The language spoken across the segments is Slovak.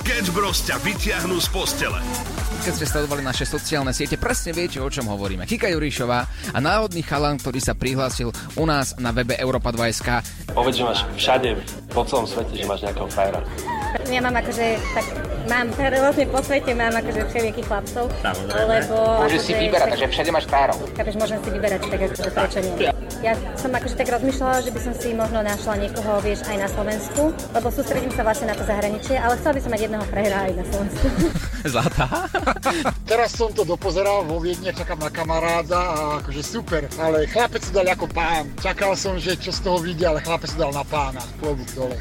Sketch Bros ťa vyťahnú z postele. Keď ste sledovali naše sociálne siete, presne viete, o čom hovoríme. Kika Jurišová a náhodný chalan, ktorý sa prihlásil u nás na webe Europa2SK. Povedz, že máš všade, po celom svete, že máš nejakého frajera. Ja mám akože, tak mám rôzne po svete, mám akože všelijakých chlapcov, lebo... Môžeš si akože, vyberať, tak- takže všade máš frajerov. Chápeš, môžem si vyberať, tak akože prečo nie. Ja som akože tak rozmýšľala, že by som si možno našla niekoho, vieš, aj na Slovensku, lebo sústredím sa vlastne na to zahraničie, ale chcela by som mať jedného frajera aj na Slovensku. Zlatá. Teraz som to dopozeral vo Viedne, čakám na kamaráda a akože super, ale chlapec si dal ako pán. Čakal som, že čo z toho vyjde, ale chlapec si dal na pána. Klobúk dole.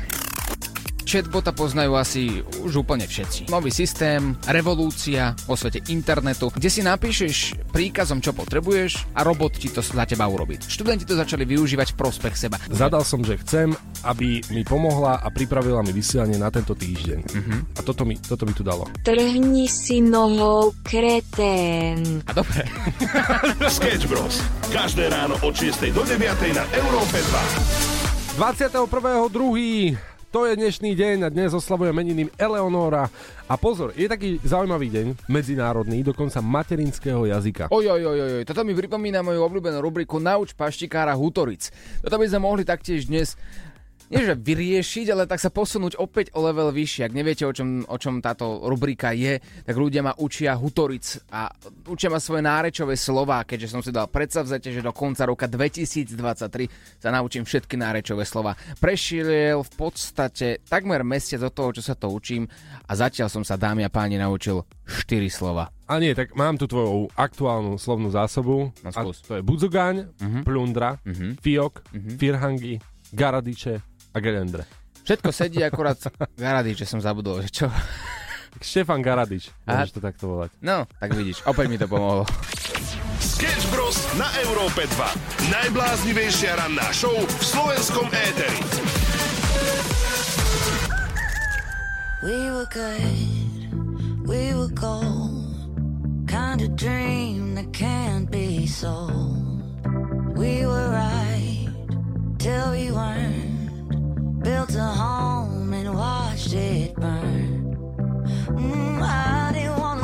Chatbota poznajú asi už úplne všetci. Nový systém, revolúcia vo svete internetu, kde si napíšeš príkazom, čo potrebuješ a robot ti to za teba urobí. Študenti to začali využívať v prospech seba. Zadal som, že chcem, aby mi pomohla a pripravila mi vysielanie na tento týždeň. Uh-huh. A toto mi, toto mi tu dalo. Trhni si nohou kretén. A dobre. Sketch Bros. Každé ráno od 6 do 9 na Európe 2. 21.2. To je dnešný deň a dnes oslavuje meniním Eleonora. A pozor, je taký zaujímavý deň, medzinárodný, dokonca materinského jazyka. Oj, oj, oj, oj, toto mi pripomína moju obľúbenú rubriku Nauč paštikára Hutoric. Toto by sme mohli taktiež dnes nie že vyriešiť, ale tak sa posunúť opäť o level vyššie. Ak neviete, o čom, o čom táto rubrika je, tak ľudia ma učia hutoric a učia ma svoje nárečové slova, keďže som si dal predsavzete, že do konca roka 2023 sa naučím všetky nárečové slova. Prešiel v podstate takmer mesiac od toho, čo sa to učím a zatiaľ som sa, dámy a páni, naučil 4 slova. A nie, tak mám tu tvoju aktuálnu slovnú zásobu. A to je budzugaň, uh-huh. plundra, uh-huh. fiok, uh-huh. firhangi, garadiče a gelendre. Všetko sedí, akorát Garadič, že som zabudol, že čo? Štefan Garadič, môžeš to takto volať. No, tak vidíš, opäť mi to pomohlo. Sketch Bros. na Európe 2. Najbláznivejšia ranná show v slovenskom éteri. We were good, we were gold. Kind of dream that can't be sold. We were right till we weren't. Built a home and watched it burn. Mm, I didn't wanna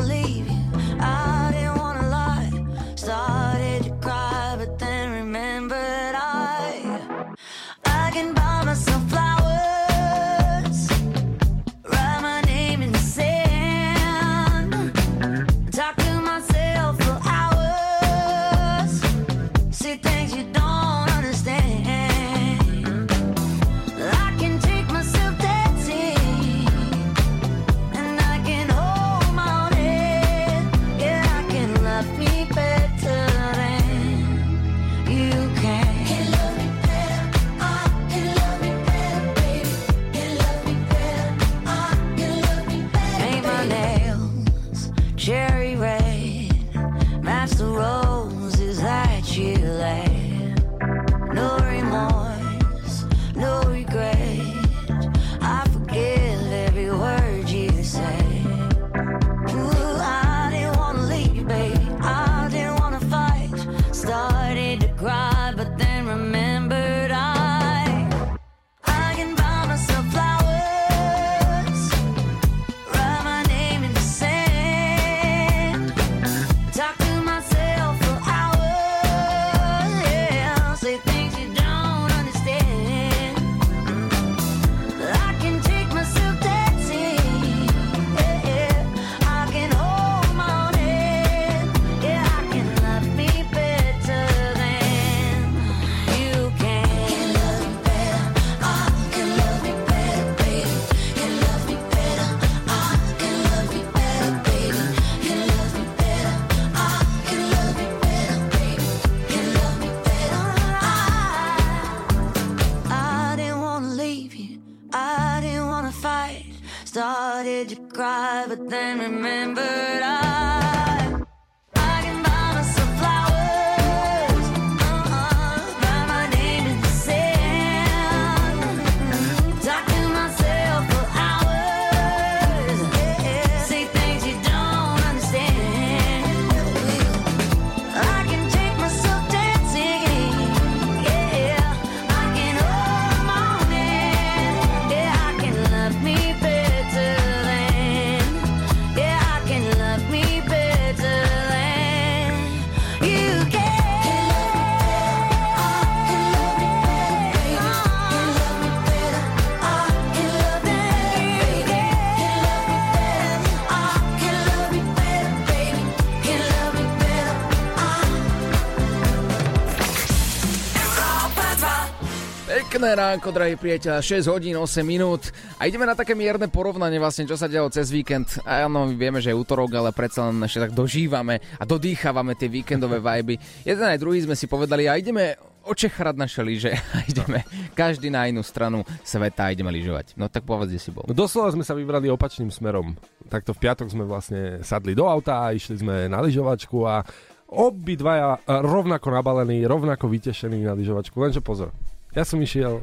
Ránko, drahí priateľa, 6 hodín, 8 minút a ideme na také mierne porovnanie vlastne, čo sa dialo cez víkend. A áno, my vieme, že je útorok, ale predsa len ešte tak dožívame a dodýchávame tie víkendové viby. Jeden aj druhý sme si povedali a ideme očechrať naše lyže a ideme každý na inú stranu sveta a ideme lyžovať. No tak povedz, kde si bol. No doslova sme sa vybrali opačným smerom. Takto v piatok sme vlastne sadli do auta a išli sme na lyžovačku a obidvaja e, rovnako nabalení, rovnako vytešení na lyžovačku. Lenže pozor, ja som išiel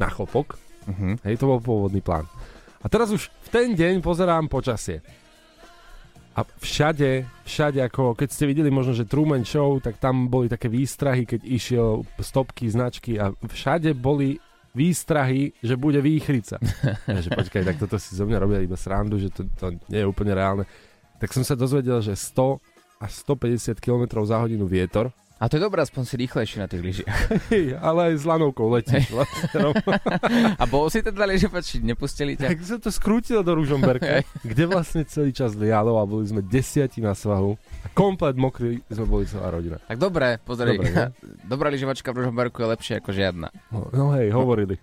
na chlopok, Uh-huh. hej, to bol pôvodný plán. A teraz už v ten deň pozerám počasie. A všade, všade, ako keď ste videli možno, že Truman Show, tak tam boli také výstrahy, keď išiel stopky, značky a všade boli výstrahy, že bude výchrica. Ja, že počkaj, tak toto si zo mňa robia iba srandu, že to, to nie je úplne reálne. Tak som sa dozvedel, že 100 až 150 km za hodinu vietor, A to je dobré, aspoň si rýchlejší na tých lyžiach. Hej, ale aj s lanovkou letíš. vlastne. A bol si teda lyžovač, nepustili ťa? tak som to skrútil do Ružomberka, kde vlastne celý čas lialo a boli sme desiati na svahu. A komplet mokrí sme boli celá rodina. Tak dobre, pozri. Dobre, no. Dobrá lyžovačka v Ružomberku je lepšia ako žiadna. No, no hej, hovorili.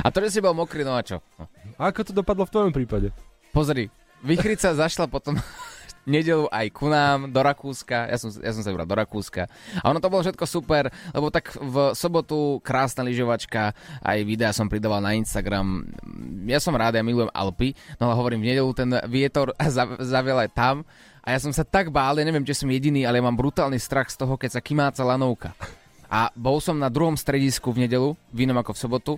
A to, že si bol mokrý, no a čo? No. A ako to dopadlo v tvojom prípade? Pozri, Vychrica zašla potom nedelu aj ku nám do Rakúska, ja som, ja som sa vybral do Rakúska. A ono to bolo všetko super, lebo tak v sobotu krásna lyžovačka, aj videa som pridával na Instagram, ja som rád, ja milujem Alpy, no ale hovorím, v nedelu ten vietor zav- zaviel aj tam. A ja som sa tak bál, ja neviem, či som jediný, ale ja mám brutálny strach z toho, keď sa kymáca lanovka. A bol som na druhom stredisku v nedelu, v inom ako v sobotu,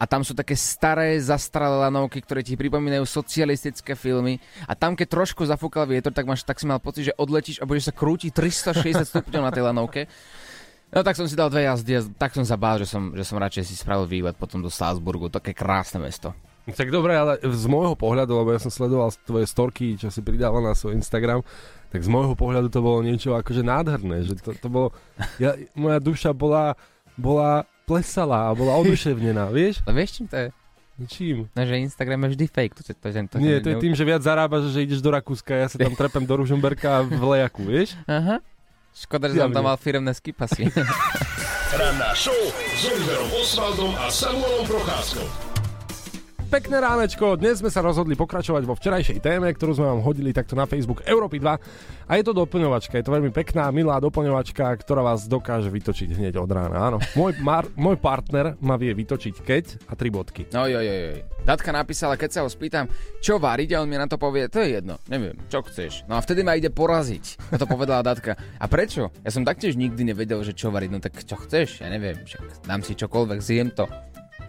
a tam sú také staré, zastralé lanovky, ktoré ti pripomínajú socialistické filmy. A tam, keď trošku zafúkal vietor, tak, máš, tak si mal pocit, že odletíš a budeš sa krútiť 360 stupňov na tej lanovke. No tak som si dal dve jazdy a tak som sa bál, že som, že som radšej si spravil výlet potom do Salzburgu. Také krásne mesto. Tak dobre, ale z môjho pohľadu, lebo ja som sledoval tvoje storky, čo si pridával na svoj Instagram, tak z môjho pohľadu to bolo niečo akože nádherné, že to, to bolo, ja, moja duša bola, bola plesala a bola oduševnená, vieš? Ale vieš, čím to je? Čím? No, že Instagram je vždy fake. To, to, to, to, Nie, to je tým, že viac zarábaš, že ideš do Rakúska, ja sa tam trepem do Ružomberka v lejaku, vieš? Aha. Škoda, že som tam mal firemné skipasy. Ranná show s Oliverom Osvaldom a Samuelom Procházkou. Pekné ránečko, dnes sme sa rozhodli pokračovať vo včerajšej téme, ktorú sme vám hodili takto na Facebook Európy 2 a je to doplňovačka, je to veľmi pekná, milá doplňovačka, ktorá vás dokáže vytočiť hneď od rána, áno. Môj, mar, môj partner ma vie vytočiť keď a tri bodky. No jo, jo, jo. Datka napísala, keď sa ho spýtam, čo variť a on mi na to povie, to je jedno, neviem, čo chceš. No a vtedy ma ide poraziť. To povedala Datka. A prečo? Ja som taktiež nikdy nevedel, že čo variť, no tak čo chceš, ja neviem, však dám si čokoľvek, zjem to.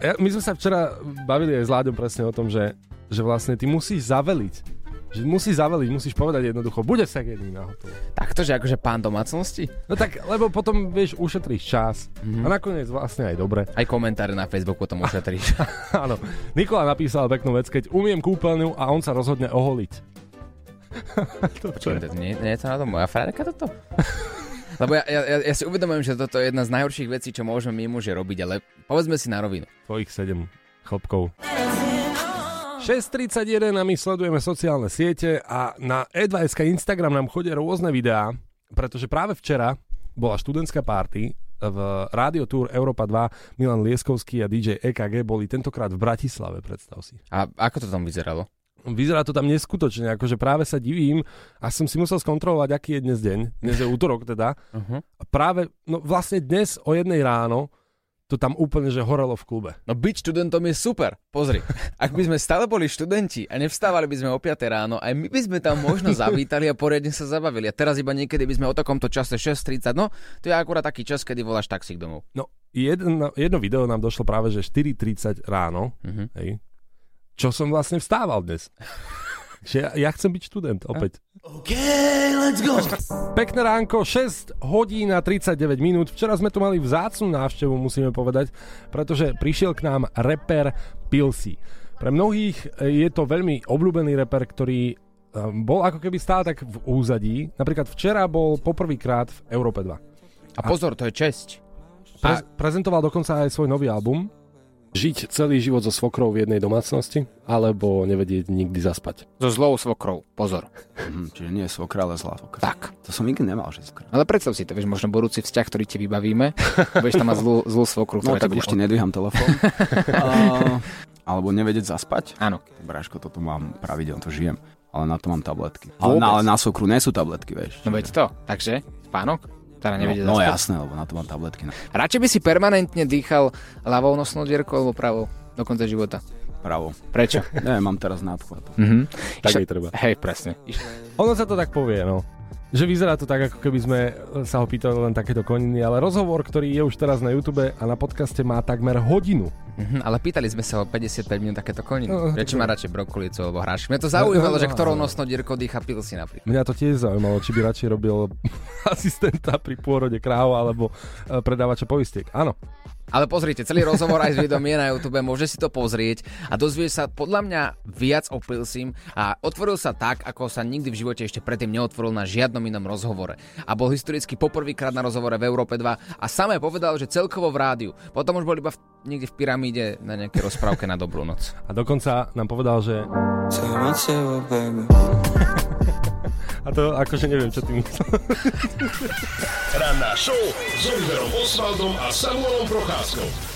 Ja, my sme sa včera bavili aj s Láďom presne o tom, že, že vlastne ty musíš zaveliť. Že musíš zaveliť, musíš povedať jednoducho, bude segený na hotovo. Takto, že akože pán domácnosti? No tak, lebo potom, vieš, ušetríš čas mm-hmm. a nakoniec vlastne aj dobre. Aj komentáre na Facebook potom ušetríš. Áno. Nikola napísal peknú vec, keď umiem kúpeľňu a on sa rozhodne oholiť. to, je? Počkaj, nie, nie je to na to moja frajerka toto? Lebo ja, ja, ja, si uvedomujem, že toto je jedna z najhorších vecí, čo môžeme my muži robiť, ale povedzme si na rovinu. Tvojich 7 chlopkov. 6.31 a my sledujeme sociálne siete a na E2SK Instagram nám chodia rôzne videá, pretože práve včera bola študentská party v Radio Tour Európa 2 Milan Lieskovský a DJ EKG boli tentokrát v Bratislave, predstav si. A ako to tam vyzeralo? Vyzerá to tam neskutočne, akože práve sa divím a som si musel skontrolovať, aký je dnes deň. Dnes je útorok teda. Uh-huh. A práve, no vlastne dnes o jednej ráno to tam úplne, že horelo v klube. No byť študentom je super. Pozri, ak by sme stále boli študenti a nevstávali by sme o 5 ráno, aj my by sme tam možno zavítali a poriadne sa zabavili. A teraz iba niekedy by sme o takomto čase 6.30, no to je akurát taký čas, kedy voláš taxík domov. No, jedno, jedno video nám došlo práve, že 4.30 ráno, Uh-huh. hej, čo som vlastne vstával dnes. Že ja, ja chcem byť študent opäť. Okay, let's go. Pekné ránko, 6 hodín a 39 minút. Včera sme tu mali vzácnu návštevu, musíme povedať, pretože prišiel k nám reper Pilsi. Pre mnohých je to veľmi obľúbený reper, ktorý um, bol ako keby stále tak v úzadí. Napríklad včera bol poprvýkrát v Európe 2. A pozor, to je česť. Pre- prezentoval dokonca aj svoj nový album. Žiť celý život so svokrou v jednej domácnosti, alebo nevedieť nikdy zaspať. So zlou svokrou, pozor. Hm, čiže nie je svokra, ale zlá svokra. Tak. To som nikdy nemal, že svokra. Ale predstav si to, vieš, možno budúci vzťah, ktorý ti vybavíme, budeš tam mať zlú, zlú svokru, No tak už ti nedvíham telefón. uh, alebo nevedieť zaspať. Áno. Bráško, toto mám pravidelne, to žijem. Ale na to mám tabletky. Ale na, ale na svokru nie sú tabletky, vieš. No veď to, takže, spánok? Teda nevedieť no, no zaspať. jasné, lebo na to mám tabletky. No. Radšej by si permanentne dýchal ľavou nosnou dierkou alebo pravou do konca života? Pravo. Prečo? Neviem, mám teraz nádchu. Mhm. Tak Išla- jej treba. Hej, presne. Ono sa to tak povie, no. Že vyzerá to tak, ako keby sme sa ho pýtali len takéto koniny, ale rozhovor, ktorý je už teraz na YouTube a na podcaste má takmer hodinu. Mhm, ale pýtali sme sa o 55 minút takéto koniny. No, Prečo má radšej brokolicu alebo hráš? Mňa to zaujímalo, No, že no, ktorou no. nosnou dierkou dýcha pilsi napríklad. Mňa to tiež zaujímalo, či by radšej robil asistenta pri pôrode kráv alebo e, predávača poistiek. Áno. Ale pozrite, celý rozhovor aj s videom je na YouTube, môže si to pozrieť a dozvieš sa podľa mňa viac o Pilsim a otvoril sa tak, ako sa nikdy v živote ešte predtým neotvoril na žiadnom inom rozhovore. A bol historicky poprvýkrát na rozhovore v Európe 2 a samé povedal, že celkovo v rádiu. Potom už bol iba v, niekde v pyramíde na nejaké rozprávke na dobrú noc. A dokonca nám povedal, že... A to akože neviem, čo ty myslel. Ranná show s Oliverom Osvaldom a Samuelom Procházkou.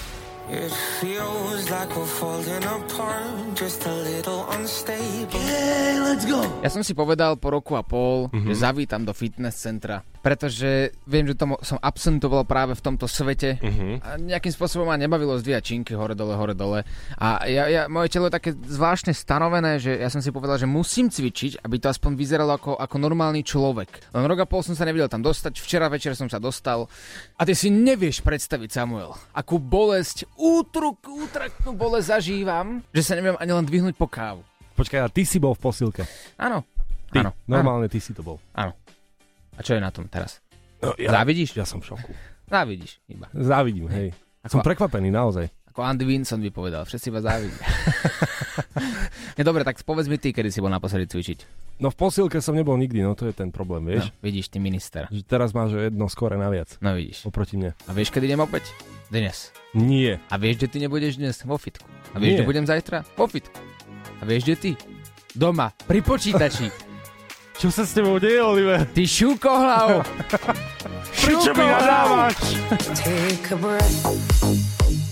It feels like we're falling apart, just a little unstable. Ja som si povedal po roku a pol, Mhm. že zavítam do fitness centra, pretože viem, že tomu som absentoval práve v tomto svete Mhm. a nejakým spôsobom ma nebavilo zdvíjať činky hore dole, hore dole. A ja, ja, moje telo je také zvláštne stanovené, že ja som si povedal, že musím cvičiť, aby to aspoň vyzeralo ako, ako normálny človek. Len rok a pol som sa nevedel tam dostať, včera večer som sa dostal a ty si nevieš predstaviť, Samuel, akú bolesť, útruk, útraktnú bolesť zažívam, že sa neviem ani len dvihnúť po kávu. Počkaj, a ty si bol v posilke. Áno. Ty, Áno. normálne ty si to bol. Áno. A čo je na tom teraz? No, Závidíš? Ja som v šoku. Závidíš iba. Závidím, hej. Som prekvapený, naozaj. Ako Andy Vinson by povedal, všetci vás závidia. no dobre, tak povedz mi ty, kedy si bol naposledy cvičiť. No v posilke som nebol nikdy, no to je ten problém, vieš. No, vidíš, ty minister. Že teraz máš jedno skore naviac. No vidíš. Oproti mne. A vieš, kedy idem opäť? Dnes. Nie. A vieš, že ty nebudeš dnes vo fitku. A vieš, Nie. že budem zajtra vo fitku. A vieš, že ty doma, pri počítači. Čo sa s tebou deje, Oliver? Ty šúkohlav! Prečo mi nadávaš? Take a breath,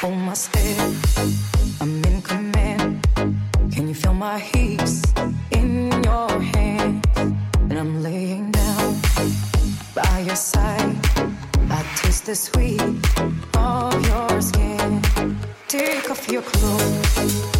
Hold my step. I'm in command. Can you feel my heat in your hand? And I'm laying down by your side. I taste the sweet of your skin. Take off your clothes,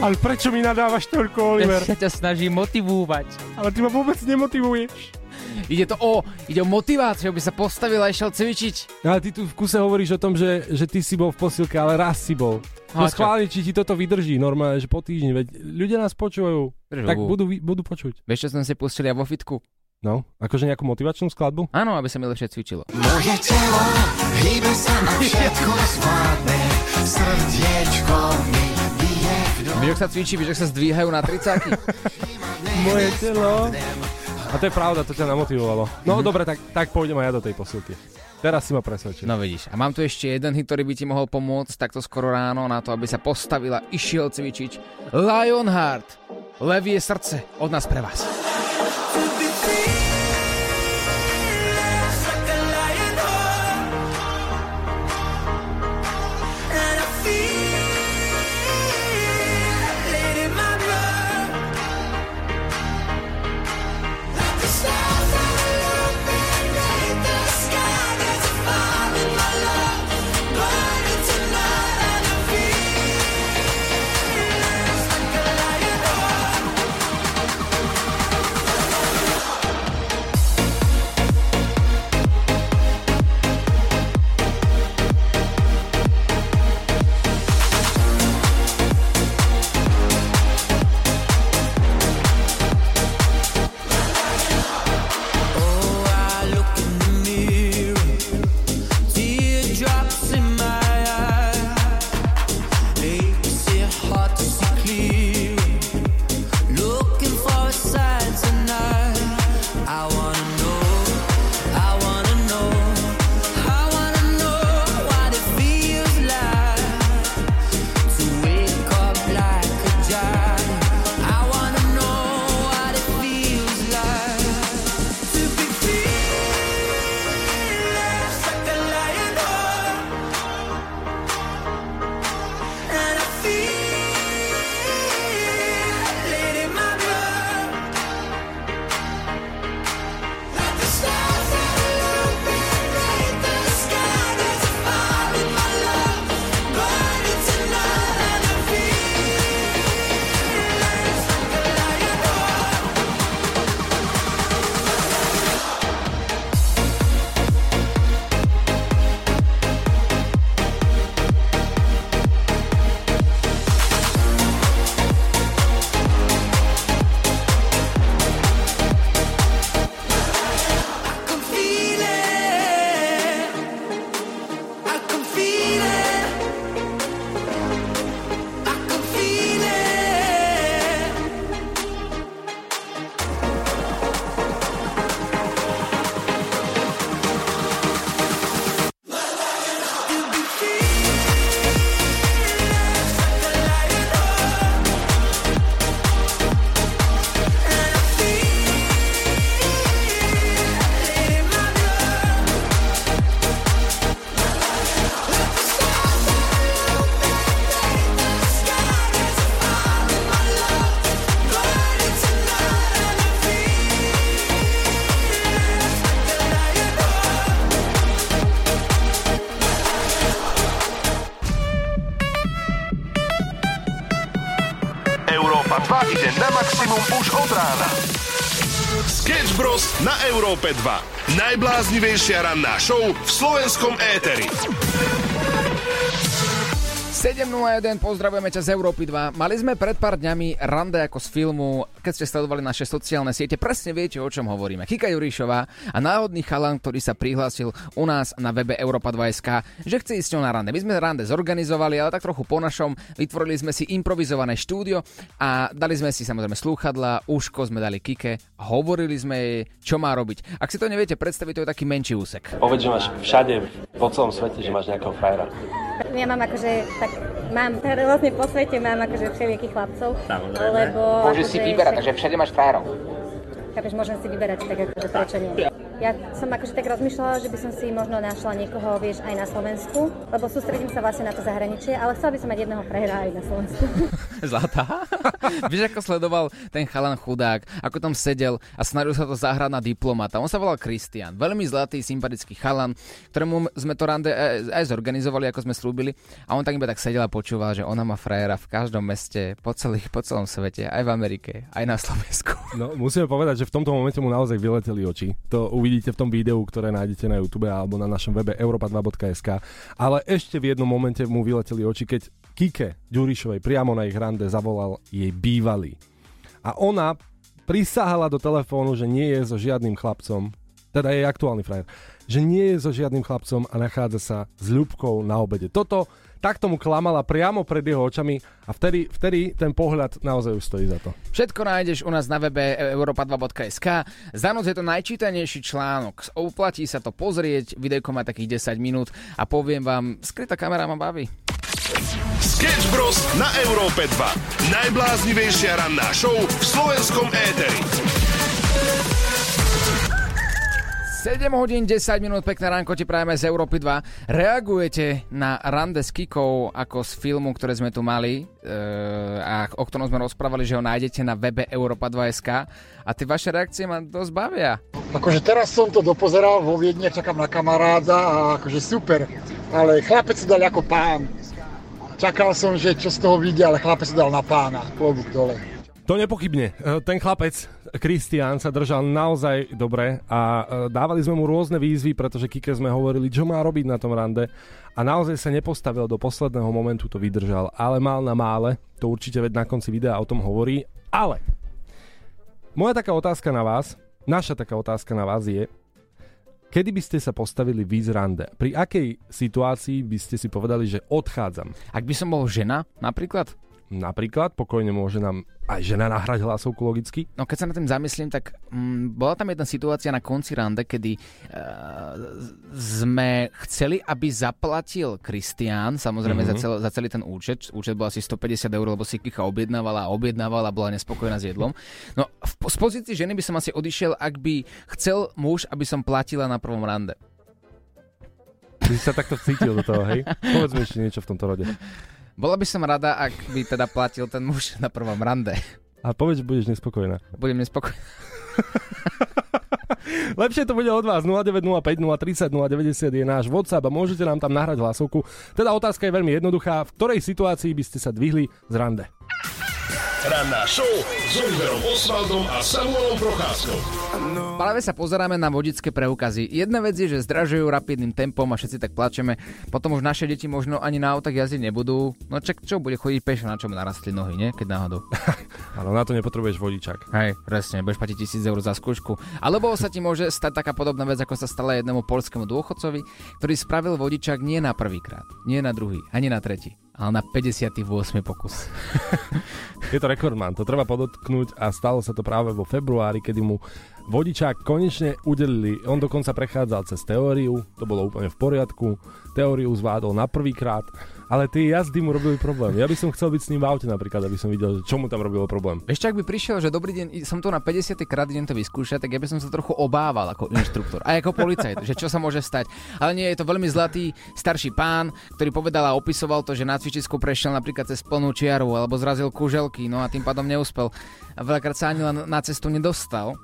Ale prečo mi nadávaš toľko, Oliver? Ja sa ťa snažím motivovať. Ale ty ma vôbec nemotivuješ. Ide to o, ide o motiváciu, aby sa postavil a išiel cvičiť. Ale ty tu v kuse hovoríš o tom, že, že ty si bol v posilke, ale raz si bol. No čo? schválne, či ti toto vydrží normálne, že po týždni, veď ľudia nás počúvajú, Držu. tak budú, budú počuť. Vieš, čo sme si pustili ja vo fitku? No, akože nejakú motivačnú skladbu? Áno, aby sa mi lepšie cvičilo. Moje telo hýbe sa a všetko zvládne, srdiečko mi Vieš, ak sa cvičí, vieš, ak sa zdvíhajú na tricáky. Moje telo. A to je pravda, to ťa namotivovalo. No dobre, tak, tak pôjdem aj ja do tej posilky. Teraz si ma presvedčil. No vidíš. A mám tu ešte jeden hit, ktorý by ti mohol pomôcť takto skoro ráno na to, aby sa postavila, išiel cvičiť. Lionheart. Levie srdce od nás pre vás. 2 ide na maximum už od rána. Sketch Bros. na Európe 2. Najbláznivejšia ranná show v slovenskom éteri. 7.01, pozdravujeme ťa z Európy 2. Mali sme pred pár dňami rande ako z filmu, keď ste sledovali naše sociálne siete, presne viete, o čom hovoríme. Kika Jurišová a náhodný chalan, ktorý sa prihlásil u nás na webe Europa 2.sk, že chce ísť na rande. My sme rande zorganizovali, ale tak trochu po našom. Vytvorili sme si improvizované štúdio a dali sme si samozrejme slúchadla, uško sme dali Kike, hovorili sme jej, čo má robiť. Ak si to neviete predstaviť, to je taký menší úsek. Povedz, že máš všade, po celom svete, že máš nejakého frajera. Ja mám akože, tak mám, vlastne po svete mám akože všelijakých chlapcov. Lebo Môžeš si akože vyberať, však- takže všade máš frajerov. Chápeš, môžem si vyberať, tak akože prečo nie. Ja som akože tak rozmýšľala, že by som si možno našla niekoho, vieš, aj na Slovensku, lebo sústredím sa vlastne na to zahraničie, ale chcela by som mať jedného prehra aj na Slovensku. Zlatá? Vieš, ako sledoval ten chalan chudák, ako tam sedel a snažil sa to zahrať na diplomata. On sa volal Kristian. Veľmi zlatý, sympatický chalan, ktorému sme to rande aj, aj zorganizovali, ako sme slúbili. A on tak iba tak sedel a počúval, že ona má frajera v každom meste, po, celých, po celom svete, aj v Amerike, aj na Slovensku. No, musíme povedať, že v tomto momente mu naozaj vyleteli oči. To uvidíte v tom videu, ktoré nájdete na YouTube alebo na našom webe europa2.sk. Ale ešte v jednom momente mu vyleteli oči, keď Kike Ďurišovej priamo na ich rande zavolal jej bývalý. A ona prisahala do telefónu, že nie je so žiadnym chlapcom, teda je aktuálny frajer, že nie je so žiadnym chlapcom a nachádza sa s Ľubkou na obede. Toto tak tomu klamala priamo pred jeho očami a vtedy, vtedy ten pohľad naozaj už stojí za to. Všetko nájdeš u nás na webe europa2.sk. Za noc je to najčítanejší článok. Oplatí sa to pozrieť, videjko má takých 10 minút a poviem vám, skrytá kamera ma baví. Sketch Bros. na Európe 2. Najbláznivejšia ranná show v slovenskom éteri. 7 hodín 10 minút, pekné ránko ti prajeme z Európy 2. Reagujete na rande s Kikou ako z filmu, ktoré sme tu mali e, a o ktorom sme rozprávali, že ho nájdete na webe Europa2.sk a tie vaše reakcie ma dosť bavia. Akože teraz som to dopozeral vo Viedne, čakám na kamaráda a akože super. Ale chlapec si dal ako pán. Čakal som, že čo z toho vidia, ale chlapec si dal na pána. Klobúk dole. To nepochybne. E, Ten chlapec, Kristián, sa držal naozaj dobre a e, dávali sme mu rôzne výzvy, pretože Kike sme hovorili, čo má robiť na tom rande a naozaj sa nepostavil do posledného momentu, to vydržal, ale mal na mále, to určite veď na konci videa o tom hovorí, ale moja taká otázka na vás, naša taká otázka na vás je, kedy by ste sa postavili vy z rande? Pri akej situácii by ste si povedali, že odchádzam? Ak by som bol žena, napríklad? Napríklad, pokojne môže nám aj žena nahrať hlasovku logicky. No keď sa na tým zamyslím, tak mm, bola tam jedna situácia na konci rande, kedy uh, sme chceli, aby zaplatil Kristián, samozrejme mm-hmm. za, cel, za celý ten účet. Účet bol asi 150 eur, lebo si Kicha objednávala a objednávala, bola nespokojná s jedlom. No v, z pozícii ženy by som asi odišiel, ak by chcel muž, aby som platila na prvom rande. Ty si sa takto cítil do toho, hej? Povedz mi ešte niečo v tomto rode. Bola by som rada, ak by teda platil ten muž na prvom rande. A povedz, budeš nespokojná. Budem nespokojná. Lepšie to bude od vás. 0905 030 090 je náš WhatsApp a môžete nám tam nahrať hlasovku. Teda otázka je veľmi jednoduchá. V ktorej situácii by ste sa dvihli z rande? Ranná show s Oliverom Osvaldom a Samuelom Procházkou. Práve sa pozeráme na vodické preukazy. Jedna vec je, že zdražujú rapidným tempom a všetci tak plačeme. Potom už naše deti možno ani na autách jazdiť nebudú. No čak čo, bude chodiť pešo, na čom narastli nohy, nie? Keď náhodou. Áno, na to nepotrebuješ vodičak. Hej, presne, budeš platiť tisíc eur za skúšku. Alebo sa ti môže stať taká podobná vec, ako sa stala jednému polskému dôchodcovi, ktorý spravil vodičak nie na prvýkrát, nie na druhý, ani na tretí, ale na 58. pokus. Je to rekordman, to treba podotknúť a stalo sa to práve vo februári, kedy mu vodičák konečne udelili. On dokonca prechádzal cez teóriu, to bolo úplne v poriadku, teóriu zvládol na prvýkrát, ale tie jazdy mu robili problém. Ja by som chcel byť s ním v aute napríklad, aby som videl, čo mu tam robilo problém. Ešte ak by prišiel, že dobrý deň, som tu na 50. krát idem to vyskúšať, tak ja by som sa trochu obával ako inštruktor. Aj ako policajt, že čo sa môže stať. Ale nie, je to veľmi zlatý starší pán, ktorý povedal a opisoval to, že na cvičisku prešiel napríklad cez plnú čiaru alebo zrazil kuželky, no a tým pádom neúspel. A veľakrát sa ani na cestu nedostal.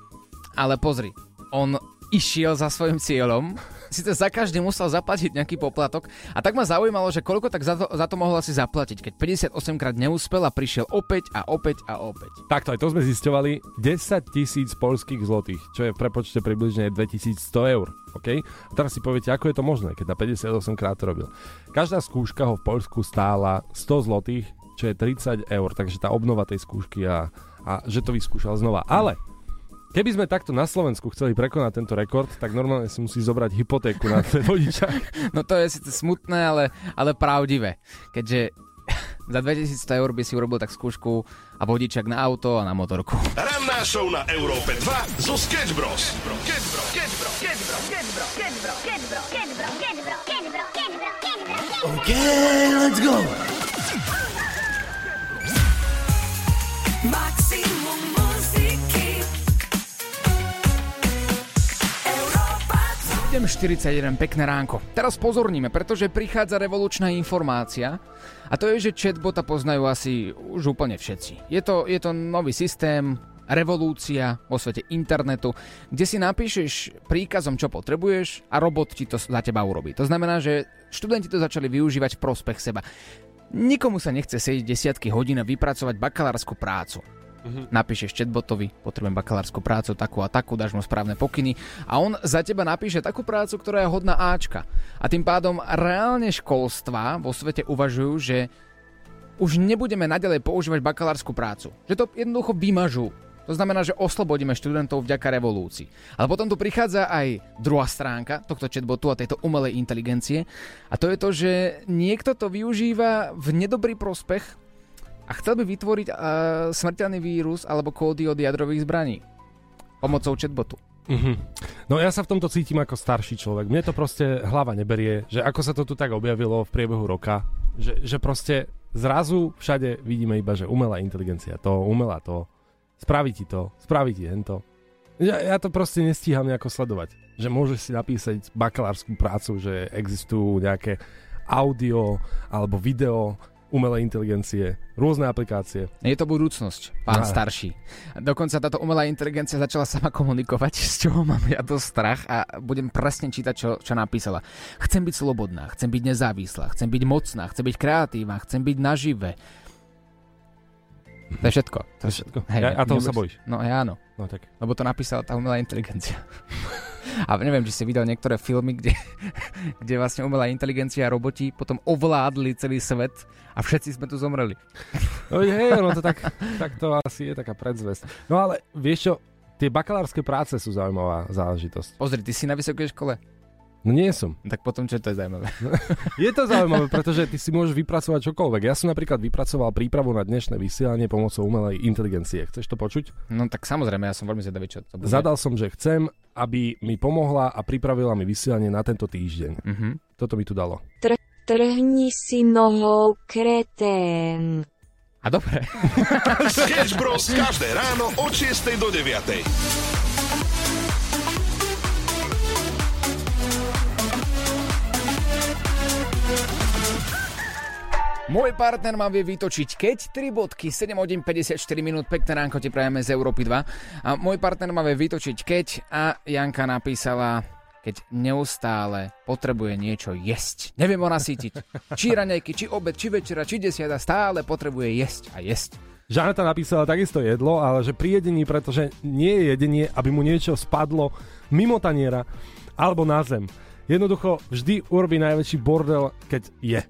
Ale pozri, on išiel za svojim cieľom, síce za každý musel zaplatiť nejaký poplatok a tak ma zaujímalo, že koľko tak za to, za to mohol asi zaplatiť, keď 58 krát neúspel a prišiel opäť a opäť a opäť. Takto, aj to sme zisťovali. 10 tisíc polských zlotých, čo je v prepočte približne 2100 eur. OK? A teraz si poviete, ako je to možné, keď na 58 krát to robil. Každá skúška ho v Polsku stála 100 zlotých, čo je 30 eur, takže tá obnova tej skúšky a, a že to vyskúšal znova. Ale Keby sme takto na Slovensku chceli prekonať tento rekord, tak normálne si musí zobrať hypotéku na ten vodičák. No to je síce smutné, ale, ale pravdivé. Keďže za 2100 eur by si urobil tak skúšku a vodičak na auto a na motorku. Ranná show na Európe 2 zo Sketch Bros. OK, let's go. Maximum muziky Europa 7.41, pekné ránko. Teraz pozorníme, pretože prichádza revolučná informácia a to je, že chatbota poznajú asi už úplne všetci. Je to, je to nový systém, revolúcia vo svete internetu, kde si napíšeš príkazom, čo potrebuješ a robot ti to za teba urobí. To znamená, že študenti to začali využívať v prospech seba. Nikomu sa nechce sedieť desiatky hodín a vypracovať bakalárskú prácu. Mm-hmm. Napíšeš chatbotovi, potrebujem bakalárskú prácu, takú a takú, dáš mu správne pokyny a on za teba napíše takú prácu, ktorá je hodná Ačka. A tým pádom reálne školstva vo svete uvažujú, že už nebudeme naďalej používať bakalárskú prácu. Že to jednoducho vymažú. To znamená, že oslobodíme študentov vďaka revolúcii. Ale potom tu prichádza aj druhá stránka tohto chatbotu a tejto umelej inteligencie. A to je to, že niekto to využíva v nedobrý prospech a chcel by vytvoriť uh, smrteľný vírus alebo kódy od jadrových zbraní pomocou chatbotu. Mm-hmm. No ja sa v tomto cítim ako starší človek. Mne to proste hlava neberie, že ako sa to tu tak objavilo v priebehu roka, že, že proste zrazu všade vidíme iba, že umelá inteligencia to, umelá to, spraví ti to, spraví ti hento. Ja, ja to proste nestíham nejako sledovať. Že môžeš si napísať bakalárskú prácu, že existujú nejaké audio alebo video umelej inteligencie, rôzne aplikácie. Je to budúcnosť, pán No. starší. Dokonca táto umelá inteligencia začala sama komunikovať, z čoho mám ja dosť strach a budem presne čítať, čo, čo napísala. Chcem byť slobodná, chcem byť nezávislá, chcem byť mocná, chcem byť kreatívna, chcem byť nažive. To je všetko. To je všetko. Ja- a toho sa bojíš? No ja áno. No tak. Lebo to napísala tá umelá inteligencia. A neviem, či si videl niektoré filmy, kde, kde vlastne umelá inteligencia a roboti potom ovládli celý svet a všetci sme tu zomreli. No je, no to tak, tak to asi je taká predzvesť. No ale vieš čo, tie bakalárske práce sú zaujímavá záležitosť. Pozri, ty si na vysokej škole? No nie som. Tak potom čo to je zaujímavé? Je to zaujímavé, pretože ty si môžeš vypracovať čokoľvek. Ja som napríklad vypracoval prípravu na dnešné vysielanie pomocou umelej inteligencie. Chceš to počuť? No tak samozrejme, ja som veľmi zvedavý, čo to bude. Zadal som, že chcem, aby mi pomohla a pripravila mi vysielanie na tento týždeň. Mhm. Toto mi tu dalo. Tr- trhni si nohou, kretén. A dobre. Sketch Bros. každé ráno od 6 do 9. Môj partner ma vie vytočiť, keď 3 bodky, 7 hodín 54 minút, pekné ránko ti prajeme z Európy 2. A môj partner ma vie vytočiť, keď a Janka napísala, keď neustále potrebuje niečo jesť. Neviem ho nasýtiť. Či raňajky, či obed, či večera, či desiata, stále potrebuje jesť a jesť. Žaneta napísala takisto jedlo, ale že pri jedení, pretože nie je jedenie, aby mu niečo spadlo mimo taniera alebo na zem. Jednoducho vždy urobí najväčší bordel, keď je.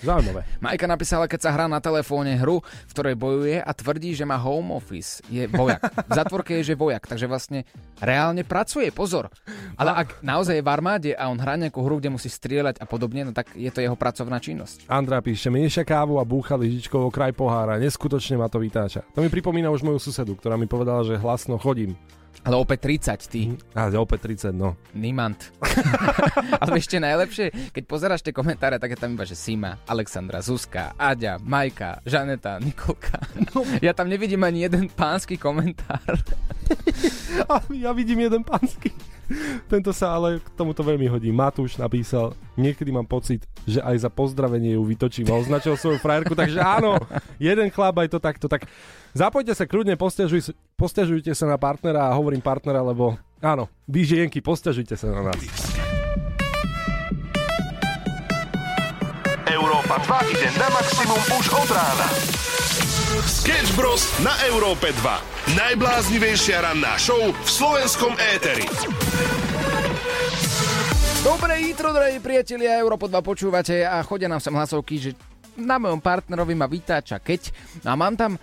Zaujímavé. Majka napísala, keď sa hrá na telefóne hru, v ktorej bojuje a tvrdí, že má home office. Je vojak. V zatvorke je, že vojak, takže vlastne reálne pracuje, pozor. Ale ak naozaj je v armáde a on hrá nejakú hru, kde musí strieľať a podobne, no tak je to jeho pracovná činnosť. Andrá píše, mieša kávu a búcha lyžičkou o kraj pohára. Neskutočne ma to vytáča. To mi pripomína už moju susedu, ktorá mi povedala, že hlasno chodím. Ale opäť 30, ty. A opäť 30, no. Nimant. Ale ešte najlepšie, keď pozeráš tie komentáre, tak je tam iba, že Sima, Alexandra, Zuzka, Aďa, Majka, Žaneta, Nikolka. No. Ja tam nevidím ani jeden pánsky komentár. Ja vidím jeden pánsky. Tento sa ale k tomuto veľmi hodí. Matúš napísal, niekedy mám pocit, že aj za pozdravenie ju vytočím a označil svoju frajerku, takže áno, jeden chlap aj to takto. Tak zapojte sa kľudne, postiažuj, postiažujte sa na partnera a hovorím partnera, lebo áno, vy žienky, postiažujte sa na nás. Európa 2 ide na maximum už od rána. Sketch Bros. na Európe 2. Najbláznivejšia ranná show v slovenskom éteri. Dobré jítro, drahí priatelia, Európo 2 počúvate a chodia nám sem hlasovky, že na mojom partnerovi ma vytáča keď. A mám tam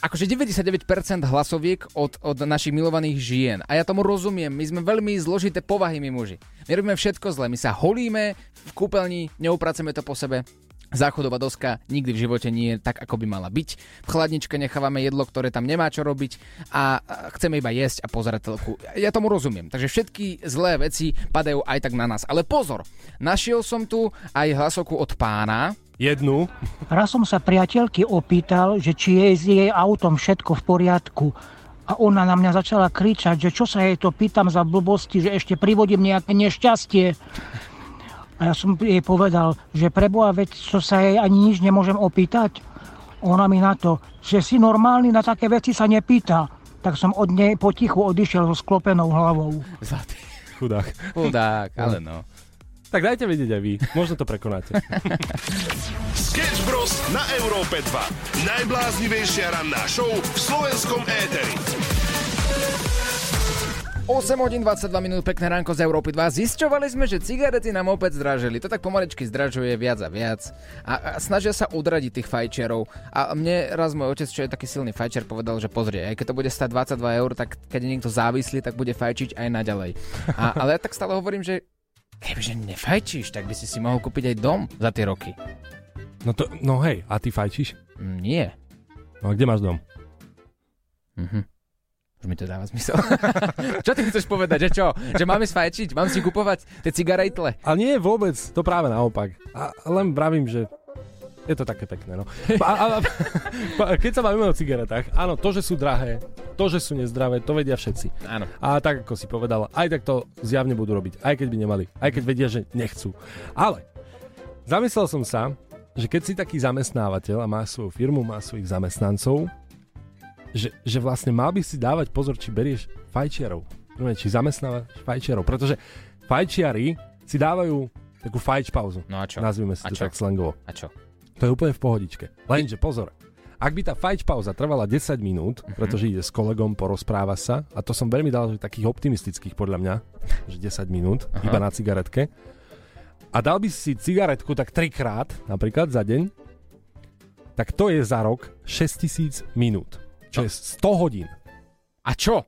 akože 99% hlasoviek od, od našich milovaných žien. A ja tomu rozumiem, my sme veľmi zložité povahy, my muži. My robíme všetko zle, my sa holíme v kúpeľni, neupracujeme to po sebe. Záchodová doska nikdy v živote nie je tak, ako by mala byť. V chladničke nechávame jedlo, ktoré tam nemá čo robiť a chceme iba jesť a pozerať telku. Ja tomu rozumiem. Takže všetky zlé veci padajú aj tak na nás. Ale pozor, našiel som tu aj hlasovku od pána, Jednu. Raz som sa priateľky opýtal, že či je s jej autom všetko v poriadku. a ona na mňa začala kričať, že čo sa jej to pýtam za blbosti, že ešte privodím nejaké nešťastie. A ja som jej povedal, že preboha veď, čo sa jej ani nič nemôžem opýtať. Ona mi na to, že si normálny, na také veci sa nepýta. Tak som od nej potichu odišiel so sklopenou hlavou. Zlatý. Chudák. Chudák, ale no. Tak dajte vedieť aj vy, možno to prekonáte. Sketch Bros. na Európe 2. Najbláznivejšia ranná show v slovenskom éteri. 8 hodín 22 minút, pekné ránko z Európy 2. Zisťovali sme, že cigarety nám opäť zdražili. To tak pomaličky zdražuje viac a viac. A, a snažia sa odradiť tých fajčerov. A mne raz môj otec, čo je taký silný fajčer, povedal, že pozrie, aj keď to bude stať 22 eur, tak keď je niekto závislý, tak bude fajčiť aj naďalej. A, ale ja tak stále hovorím, že kebyže nefajčíš, tak by si si mohol kúpiť aj dom za tie roky. No to, no hej, a ty fajčíš? Mm, Nie. No a kde máš dom? Mhm. Už mi to dáva zmysel. čo ty chceš povedať, že čo? Že máme sfajčiť? Mám si kupovať tie cigaretle? A nie vôbec, to práve naopak. A len vravím, že je to také pekné, no. A, a, a, keď sa bavíme o cigaretách, áno, to, že sú drahé, to, že sú nezdravé, to vedia všetci. Áno. A tak, ako si povedal, aj tak to zjavne budú robiť, aj keď by nemali, aj keď vedia, že nechcú. Ale zamyslel som sa, že keď si taký zamestnávateľ a máš svoju firmu, máš svojich zamestnancov, že, že vlastne mal by si dávať pozor, či berieš fajčiarov. Či zamestnávaš fajčiarov, pretože fajčiari si dávajú takú fajč pauzu. No a čo? Nazvime si A to čo? tak slangovo. A čo? To je úplne v pohodičke. Lenže pozor, ak by tá fajč pauza trvala 10 minút, Mhm. pretože ide s kolegom, porozpráva sa, a to som veľmi dal, takých optimistických podľa mňa, že 10 minút, Aha. iba na cigaretke, a dal by si cigaretku tak trikrát, napríklad za deň, tak to je za rok 6000 minút. Čo je 100 hodín. A čo?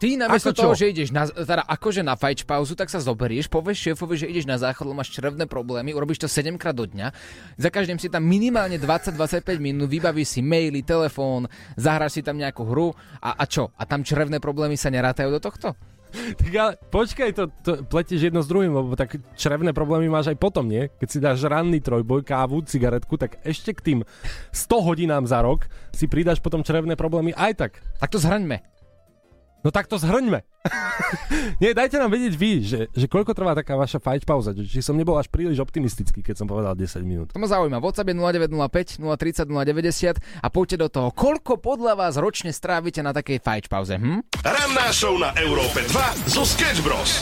Ty namiesto čo? toho, že ideš na, teda akože na fajč pauzu, tak sa zoberieš, povieš šéfovi, že ideš na záchod, máš črevné problémy, urobíš to 7 krát do dňa, za každým si tam minimálne 20-25 minút, vybavíš si maily, telefón, zahráš si tam nejakú hru a, a čo? A tam črevné problémy sa nerátajú do tohto? Tak ale počkaj, to, to pletieš jedno s druhým, lebo tak črevné problémy máš aj potom, nie? Keď si dáš ranný trojboj, kávu, cigaretku, tak ešte k tým 100 hodinám za rok si pridáš potom črevné problémy aj tak. Tak to zhraňme. No tak to zhrňme. Nie, dajte nám vedieť vy, že, že koľko trvá taká vaša fajč pauza. Či som nebol až príliš optimistický, keď som povedal 10 minút. To ma zaujíma. WhatsApp je 0905 030 090 a poďte do toho. Koľko podľa vás ročne strávite na takej fajč pauze? Hm? Ranná show na Európe 2 zo Sketch Bros.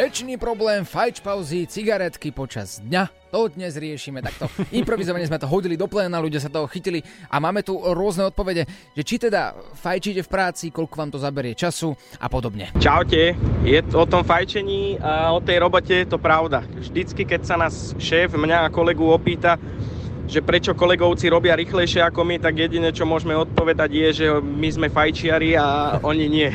Väčšiný problém, fajč pauzy, cigaretky počas dňa. To dnes riešime takto. Improvizovane sme to hodili do pléna, ľudia sa toho chytili a máme tu rôzne odpovede, že či teda fajčíte v práci, koľko vám to zaberie času a podobne. Čaute, je to o tom fajčení a o tej robote je to pravda. Vždycky, keď sa nás šéf, mňa a kolegu opýta, že prečo kolegovci robia rýchlejšie ako my, tak jedine, čo môžeme odpovedať je, že my sme fajčiari a oni nie.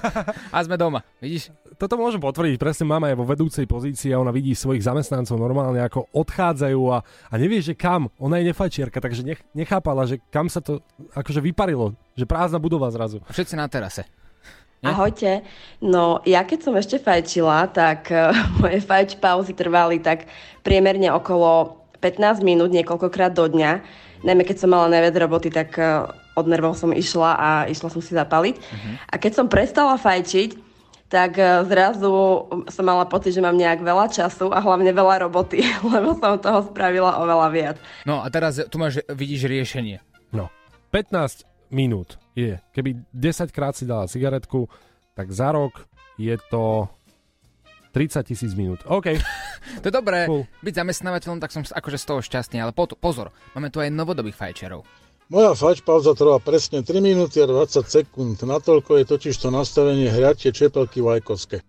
A sme doma, vidíš? Toto môžem potvrdiť, presne mama je vo vedúcej pozícii a ona vidí svojich zamestnancov normálne ako odchádzajú a, a nevie, že kam. Ona je nefajčiarka, takže nech, nechápala, že kam sa to akože vyparilo, že prázdna budova zrazu. Všetci na terase. Ahojte. No, ja keď som ešte fajčila, tak eh, moje fajč pauzy trvali tak priemerne okolo 15 minút niekoľkokrát do dňa. Najmä keď som mala najviac roboty, tak eh, od nervov som išla a išla som si zapaliť. A keď som prestala fajčiť, tak eh, zrazu som mala pocit, že mám nejak veľa času a hlavne veľa roboty, lebo som toho spravila oveľa viac. No a teraz tu máš, vidíš riešenie. No, 15 minút je. Keby 10 krát si dala cigaretku, tak za rok je to 30 tisíc minút. OK. To je dobré. Cool. Byť zamestnávateľom, tak som s- akože z toho šťastný, ale po, pozor, máme tu aj novodobých fajčerov. Moja fač pauza trvá presne 3 minúty a 20 sekúnd. Natoľko je totiž to nastavenie hriatie čepelky vajkovské.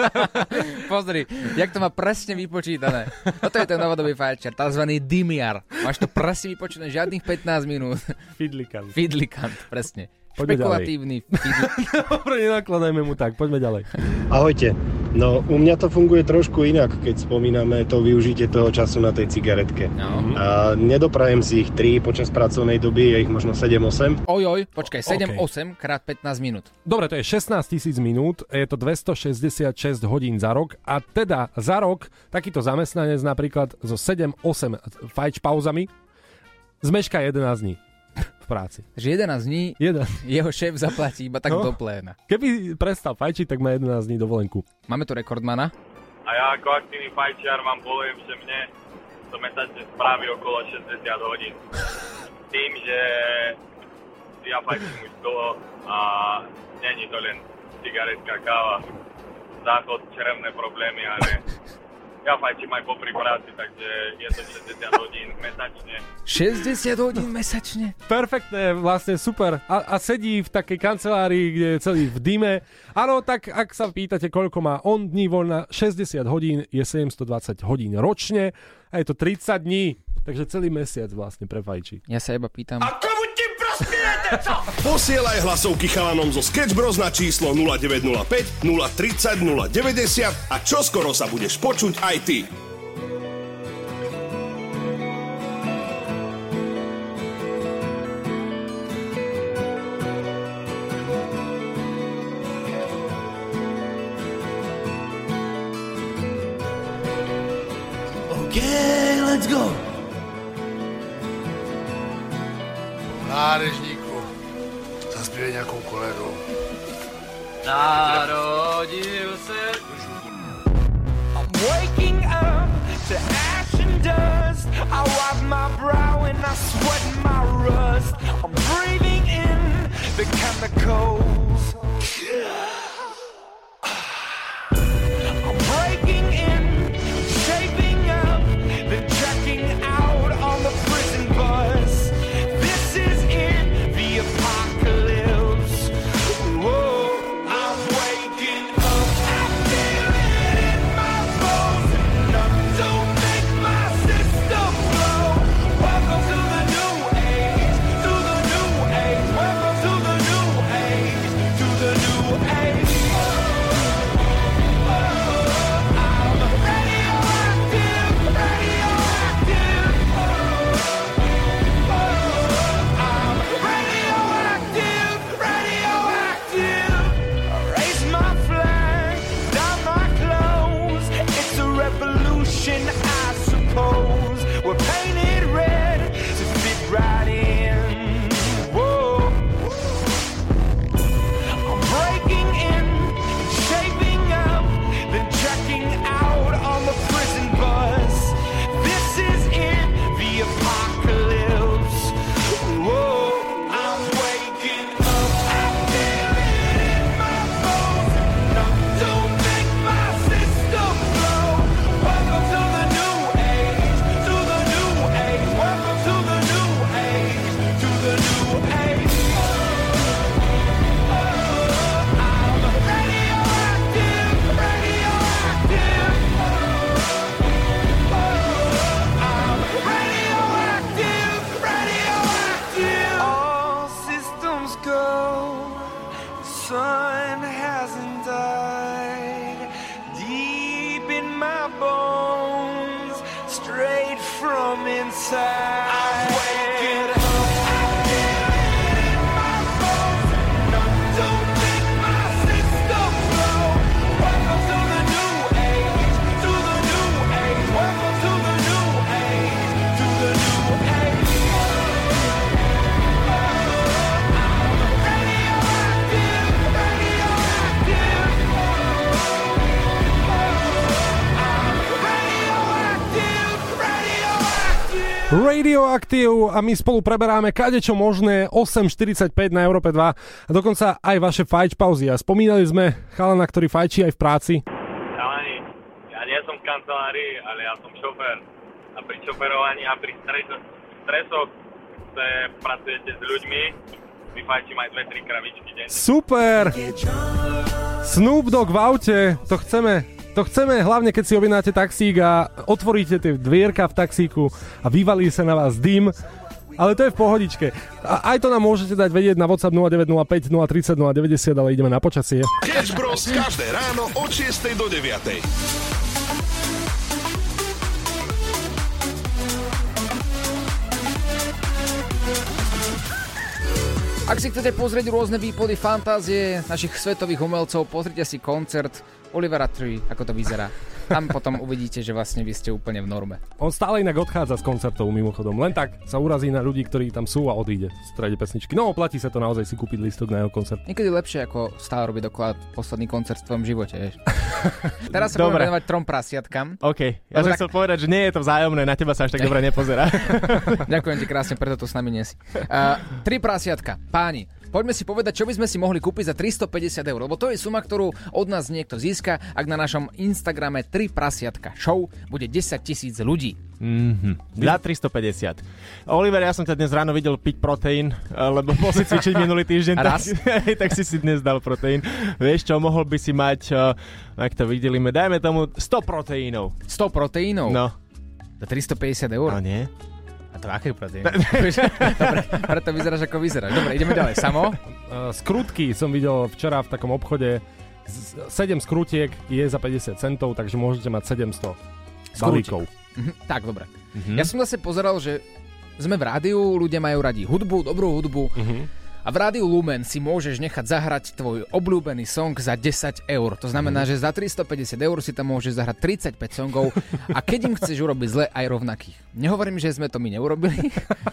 Pozri, jak to má presne vypočítané. Toto je ten novodobý fajčer, tzv. dimiar. Máš to presne vypočítané, žiadnych 15 minút. Fidlikant. Fidlikant, presne. Poďme. Špekulatívny. Dobre, nenakladajme mu tak, poďme ďalej. Ahojte. No, u mňa to funguje trošku inak, keď spomíname to využitie toho času na tej cigaretke. No. A nedoprajem si ich 3 počas pracovnej doby, je ich možno 7-8. Oj, oj, počkaj, 7-8 krát 15 minút. Dobre, to je 16 tisíc minút, je to 266 hodín za rok a teda za rok takýto zamestnanec napríklad so 7-8 fajč pauzami zmeška 11 dní v práci. Že 11 dní Jeden. jeho šéf zaplatí iba tak No. do pléna. Keby prestal fajčiť, tak má 11 dní dovolenku. Máme tu rekordmana. A ja ako aktívny fajčiar vám poviem, že mne to mesačne spraví okolo 60 hodín. Tým, že ja fajčím už dlho a není to len cigaretka, káva, záchod, črevné problémy, ale ja fajčím aj popri práci, takže je to 60 hodín mesačne. 60 hodín mesačne? Perfektné, vlastne super. A, a sedí v takej kancelárii, kde je celý v dime. Áno, tak ak sa pýtate, koľko má on dní voľna, 60 hodín je 720 hodín ročne a je to 30 dní. Takže celý mesiac vlastne prefajčí. Ja sa iba pýtam. Posielaj hlasovky chalanom zo Sketch Bros na číslo 0905 030 090 a čoskoro sa budeš počuť aj ty. Narodil se I'm waking up to ash and dust. I wipe my brow and I sweat my rust. I'm breathing in the chemicals Radioaktív a my spolu preberáme kadečo možné 8.45 na Európe 2 a dokonca aj vaše fajč pauzy. A spomínali sme chalana, ktorý fajčí aj v práci. Chalani, ja nie som v kancelárii, ale ja som šofér. A pri šoferovaní a pri streso- stresoch, kde pracujete s ľuďmi, vyfajčím aj dve, tri kravičky deň. Super! Snoop Dogg v aute, to chceme. To chceme hlavne, keď si objednáte taxík a otvoríte tie dvierka v taxíku a vyvalí sa na vás dym. Ale to je v pohodičke. A aj to nám môžete dať vedieť na WhatsApp 0905 030 090, ale ideme na počasie. Sketch Bros. každé ráno od 6 do 9. Ak si chcete pozrieť rôzne výpody fantázie našich svetových umelcov, pozrite si koncert Olivera Tree, ako to vyzerá. Tam potom uvidíte, že vlastne vy ste úplne v norme. On stále inak odchádza z koncertov mimochodom. Len tak sa urazí na ľudí, ktorí tam sú a odíde v strede pesničky. No, oplatí sa to naozaj si kúpiť listok na jeho koncert. Niekedy lepšie ako stále robiť dokola posledný koncert v tvojom živote, vieš. Teraz sa Dobre. budeme venovať trom prasiatkam. OK, ja som tak- chcel povedať, že nie je to vzájomné, na teba sa až tak dobre nepozerá. Ďakujem ti krásne, preto tu s nami si. Uh, tri prasiatka. Páni, poďme si povedať, čo by sme si mohli kúpiť za 350 eur, lebo to je suma, ktorú od nás niekto získa, ak na našom Instagrame 3 prasiatka show bude 10 tisíc ľudí. Mhm. Za 350. Oliver, ja som ťa dnes ráno videl piť proteín, eh, lebo bol si cvičiť minulý týždeň, tak, tak si si dnes dal proteín. Vieš čo, mohol by si mať, eh, ak to videlíme, dajme tomu 100 proteínov. 100 proteínov? No. Za 350 eur? No nie. To aké proteíny? Dobre, preto vyzeráš ako vyzeráš. Dobre, ideme ďalej. Samo? Uh, skrutky som videl včera v takom obchode. 7 skrutiek je za 50 centov, takže môžete mať 700 balíkov. Mhm, tak, dobre. Ja som zase pozeral, že sme v rádiu, ľudia majú radi hudbu, dobrú hudbu. A v rádiu Lumen si môžeš nechať zahrať tvoj obľúbený song za 10 eur. To znamená, že za 350 eur si tam môžeš zahrať 35 songov a keď im chceš urobiť zle, aj rovnakých. Nehovorím, že sme to my neurobili,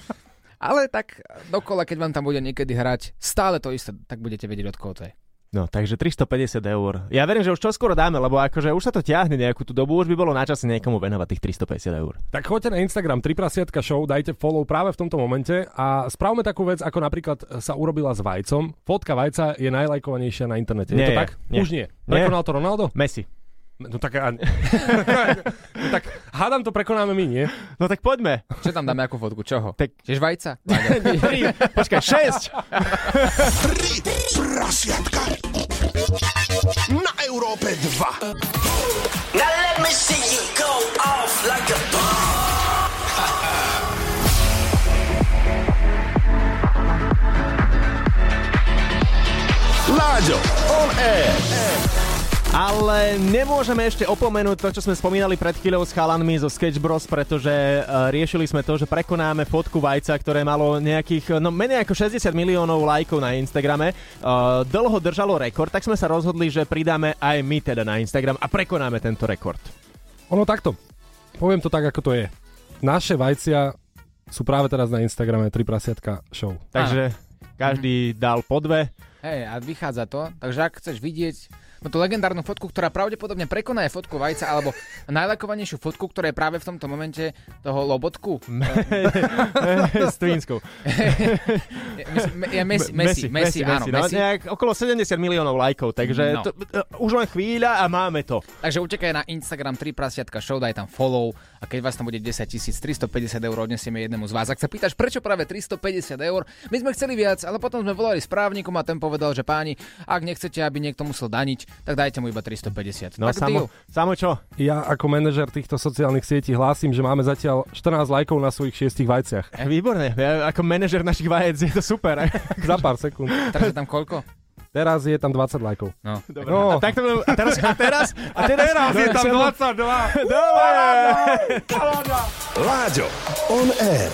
ale tak dokola, keď vám tam bude niekedy hrať stále to isté, tak budete vedieť, od koho to je. No, takže 350 eur. Ja verím, že už čoskoro dáme, lebo akože už sa to ťahne nejakú tú dobu, už by bolo na čase niekomu venovať tých 350 eur. Tak choďte na Instagram 3 prasiatka show, dajte follow práve v tomto momente a spravme takú vec, ako napríklad sa urobila s vajcom. Fotka vajca je najlajkovanejšia na internete. je Nie to je, tak? nie. Už. Nie. Prekonal to Ronaldo? Messi. No tak, a... no tak hádam to prekonáme my, nie? No tak poďme. Čo tam dáme ako fotku? Čoho? Tak... Tiež vajca? Počkaj, šesť. Tri prasiatka na Európe 2. Now let me see you go off like a Láďo, on air. Ale nemôžeme ešte opomenúť to, čo sme spomínali pred chvíľou s chalanmi zo Sketch Bros, pretože uh, riešili sme to, že prekonáme fotku vajca, ktoré malo nejakých, no menej ako 60 miliónov lajkov na Instagrame. Uh, dlho držalo rekord, tak sme sa rozhodli, že pridáme aj my teda na Instagram a prekonáme tento rekord. Ono takto. Poviem to tak, ako to je. Naše vajcia sú práve teraz na Instagrame 3 prasiatka show. Takže každý dal po dve. Hej, a vychádza to, takže ak chceš vidieť no tú legendárnu fotku, ktorá pravdepodobne prekoná aj fotku vajca, alebo najlakovanejšiu fotku, ktorá je práve v tomto momente toho lobotku. S Twinskou. je Messi, Messi, Messi, áno, no, nejak okolo 70 miliónov lajkov, takže No. to, uh, už len chvíľa a máme to. Takže utekaj na Instagram 3 prasiatka show, daj tam follow a keď vás tam bude 10 tisíc, 350 eur odnesieme jednému z vás. Ak sa pýtaš, prečo práve 350 eur, my sme chceli viac, ale potom sme volali správnikom a ten povedal, že páni, ak nechcete, aby niekto musel daniť, tak dajte mu iba 350. No tak samo, samo čo? Ja ako manažer týchto sociálnych sietí hlásim, že máme zatiaľ 14 lajkov na svojich šiestich vajciach. Výborne, ja, ako manažer našich vajec je to super. Za pár sekúnd. Teraz je tam koľko? Teraz je tam 20 lajkov. No. Dobre. A, tak to, a teraz, a teraz, a teraz, teraz je tam 22. Dobre. Láďo, on air.